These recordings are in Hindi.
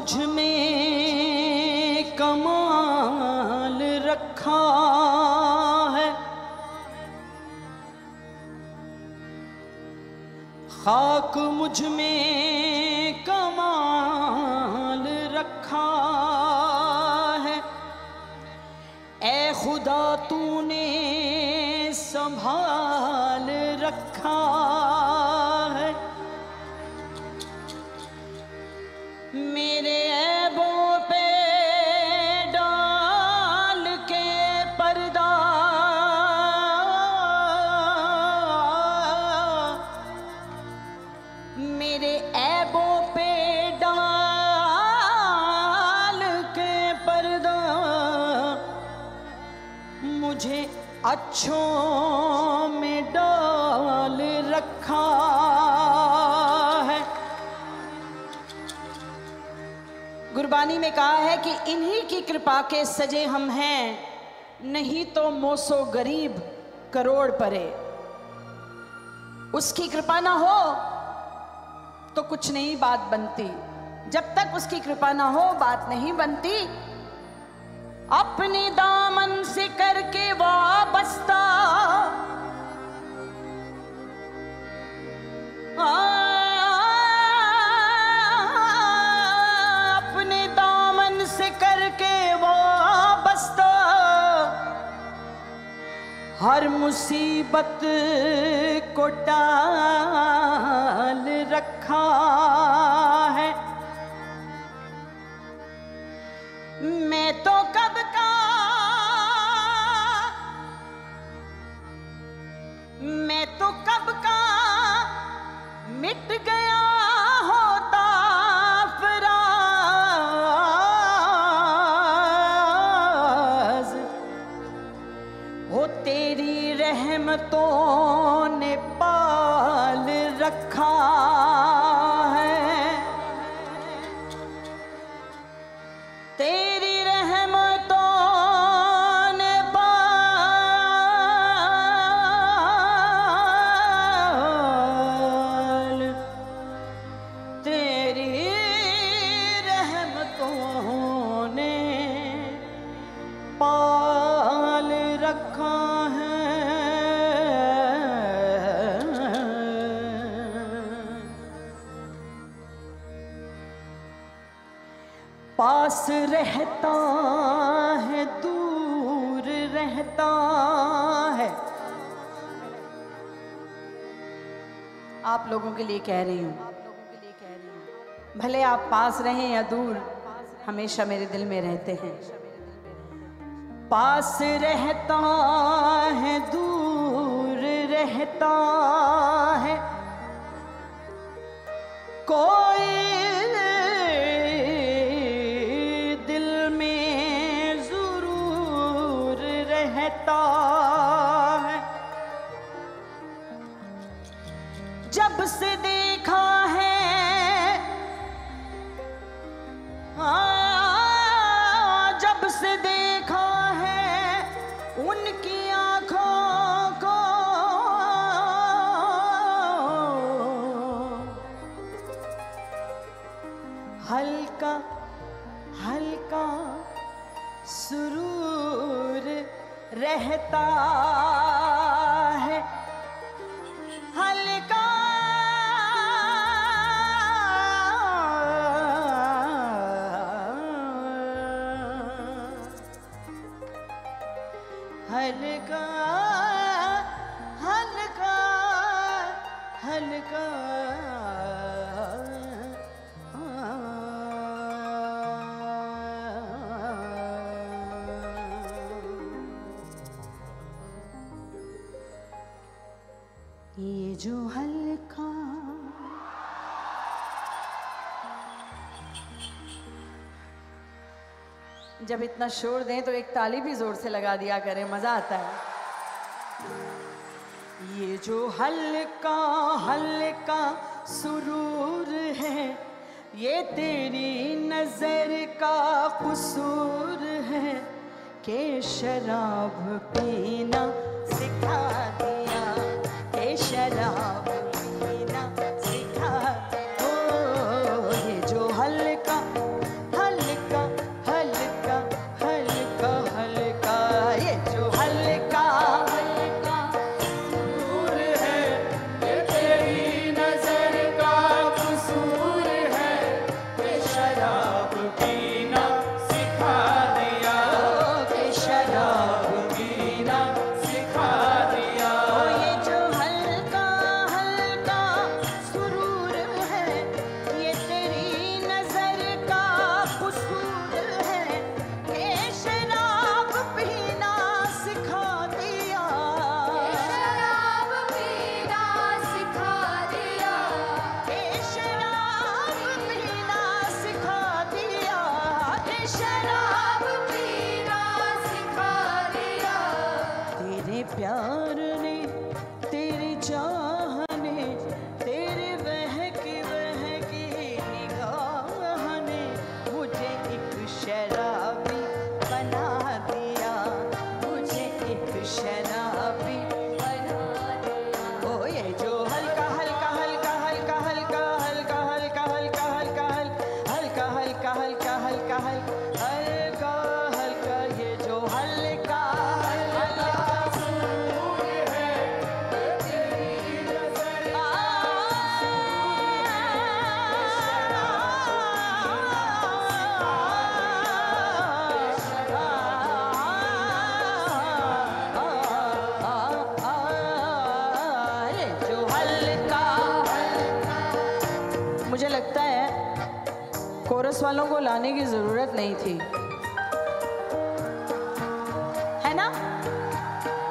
मुझमें कमाल रखा है। खाक मुझमें कमाल रखा है। ए खुदा तूने संभाल रखा अच्छों में डाल रखा है। गुरबानी में कहा है कि इन्हीं की कृपा के सजे हम हैं, नहीं तो मोसो गरीब करोड़ परे। उसकी कृपा ना हो तो कुछ नहीं बात बनती। जब तक उसकी कृपा ना हो, बात नहीं बनती अपने दामन से करके वाबस्ता। अपने दामन से करके वाबस्ता। हर मुसीबत को टाल रखा है। तो कब का मिट गया होता फराज। हो तेरी रहमतों आप लोगों के लिए कह रही हूँ। भले आप पास रहें या दूर, हमेशा मेरे दिल में रहते हैं। पास रहता है, दूर रहता है। कोई जो हल्का। जब इतना शोर दें तो एक ताली भी ज़ोर से लगा दिया करें, मज़ा आता है। ये जो हल्का हल्का सुरूर है, ये तेरी नज़र का कसूर है, के शराब पीना वालों को लाने की ज़रूरत नहीं थी। है ना?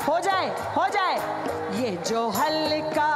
हो जाए हो जाए। ये जो हल्का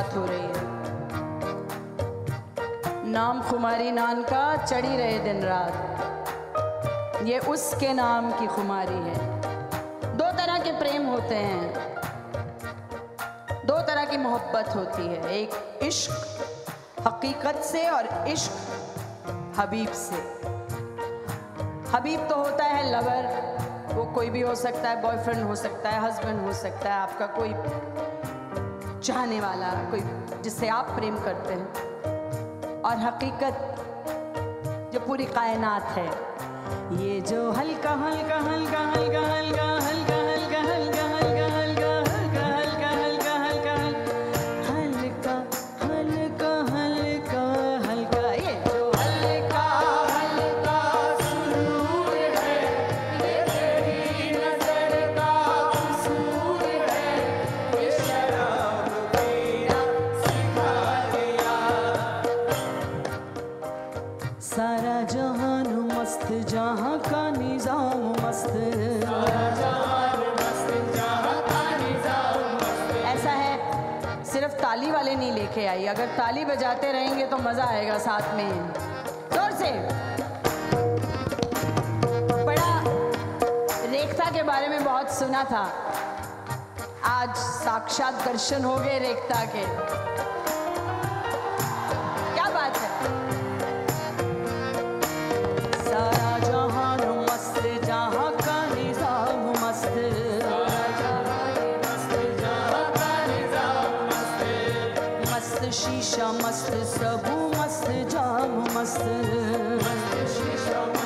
बात हो रही है। नाम खुमारी नान का चढ़ी रहे दिन रात। ये उसके नाम की खुमारी है। दो तरह के प्रेम होते हैं। दो तरह की मोहब्बत होती है। एक इश्क, हकीकत से और इश्क, हबीब से। हबीब तो होता है लवर वो कोई भी हो सकता है बॉयफ्रेंड हो सकता है हस्बैंड हो सकता है, आपका कोई चाहने वाला कोई जिससे आप प्रेम करते हैं। और हकीकत जो पूरी कायनात है। ये जो हल्का हल्का हल्का हल्का हल्का हल्का हल्का हल्का हल्का मस्त, जहाँ का निज़ाम मस्त। ऐसा है, सिर्फ़ ताली वाले नहीं लेके आई। अगर ताली बजाते रहेंगे तो मज़ा आएगा साथ में। ज़ोर से। बड़ा रेखता के बारे में बहुत सुना था। आज साक्षात दर्शन हो गए रेखता के। शीशा मस्त सबू मस्त जाम मस्त मस्त शीशा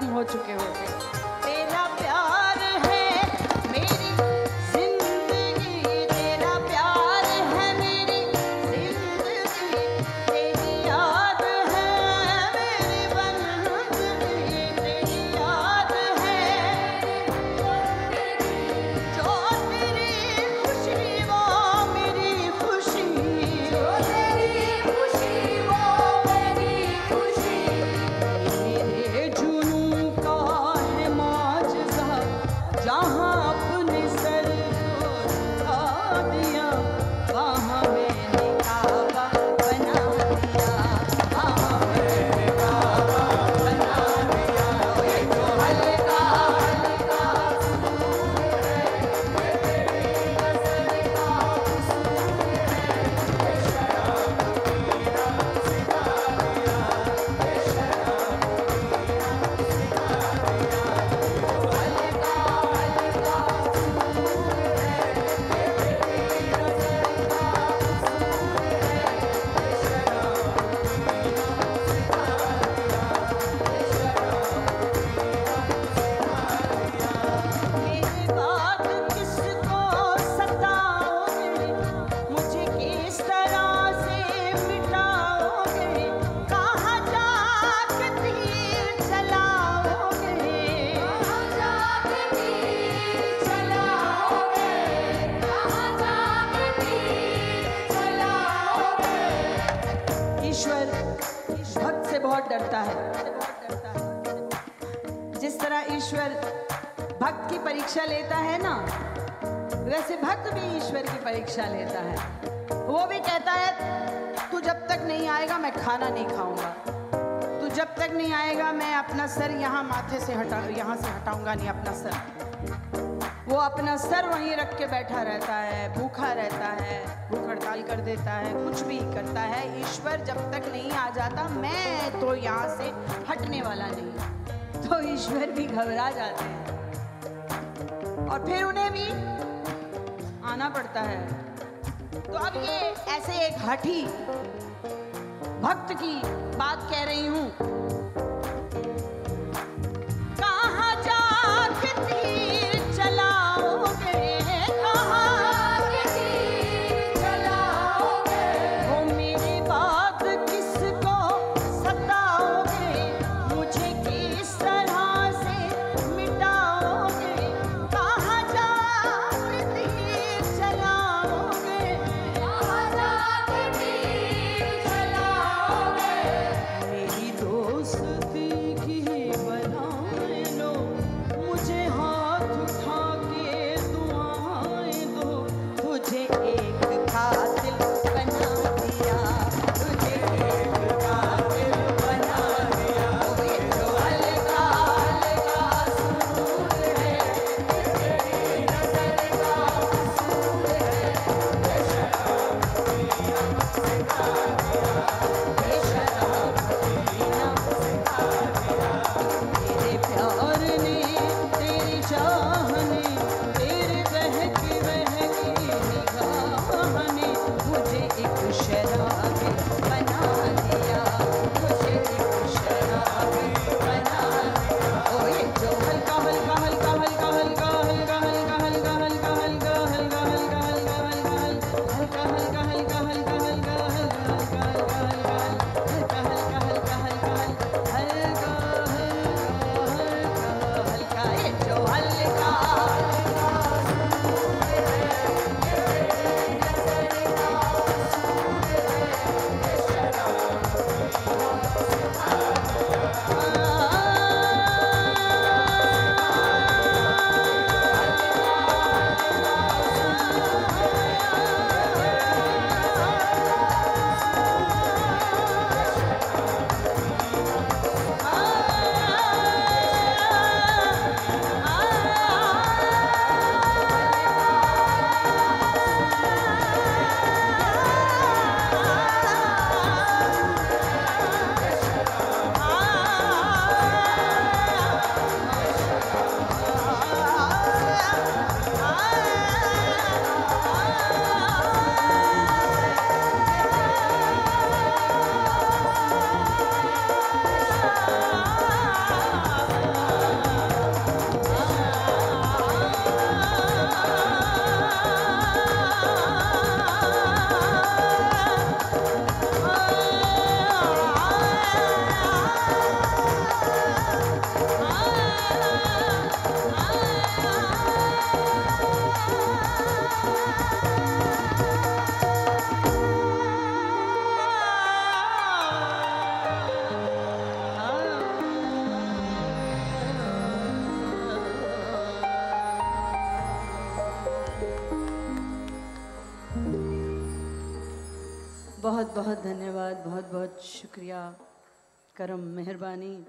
खत्म हो चुके होंगे। परीक्षा लेता है। वो भी कहता है, तू जब तक नहीं आएगा, मैं खाना नहीं खाऊँगा। तू जब तक नहीं आएगा, मैं अपना सर यहाँ माथे से हटा, यहाँ से हटाऊँगा नहीं अपना सर। वो अपना सर वहीं रख के बैठा रहता है, भूखा रहता है, भूख हड़ताल कर देता है, कुछ भी करता है। ईश्वर जब तक नहीं आ जाता, मैं तो यहाँ से हटने वाला नहीं। तो ईश्वर भी घबरा जाते हैं। और फिर उन्हें भी आना पड़ता है। तो अब ये ऐसे एक हठी, भक्त की बात कह रही हूँ। धन्यवाद बहुत बहुत शुक्रिया। करम मेहरबानी।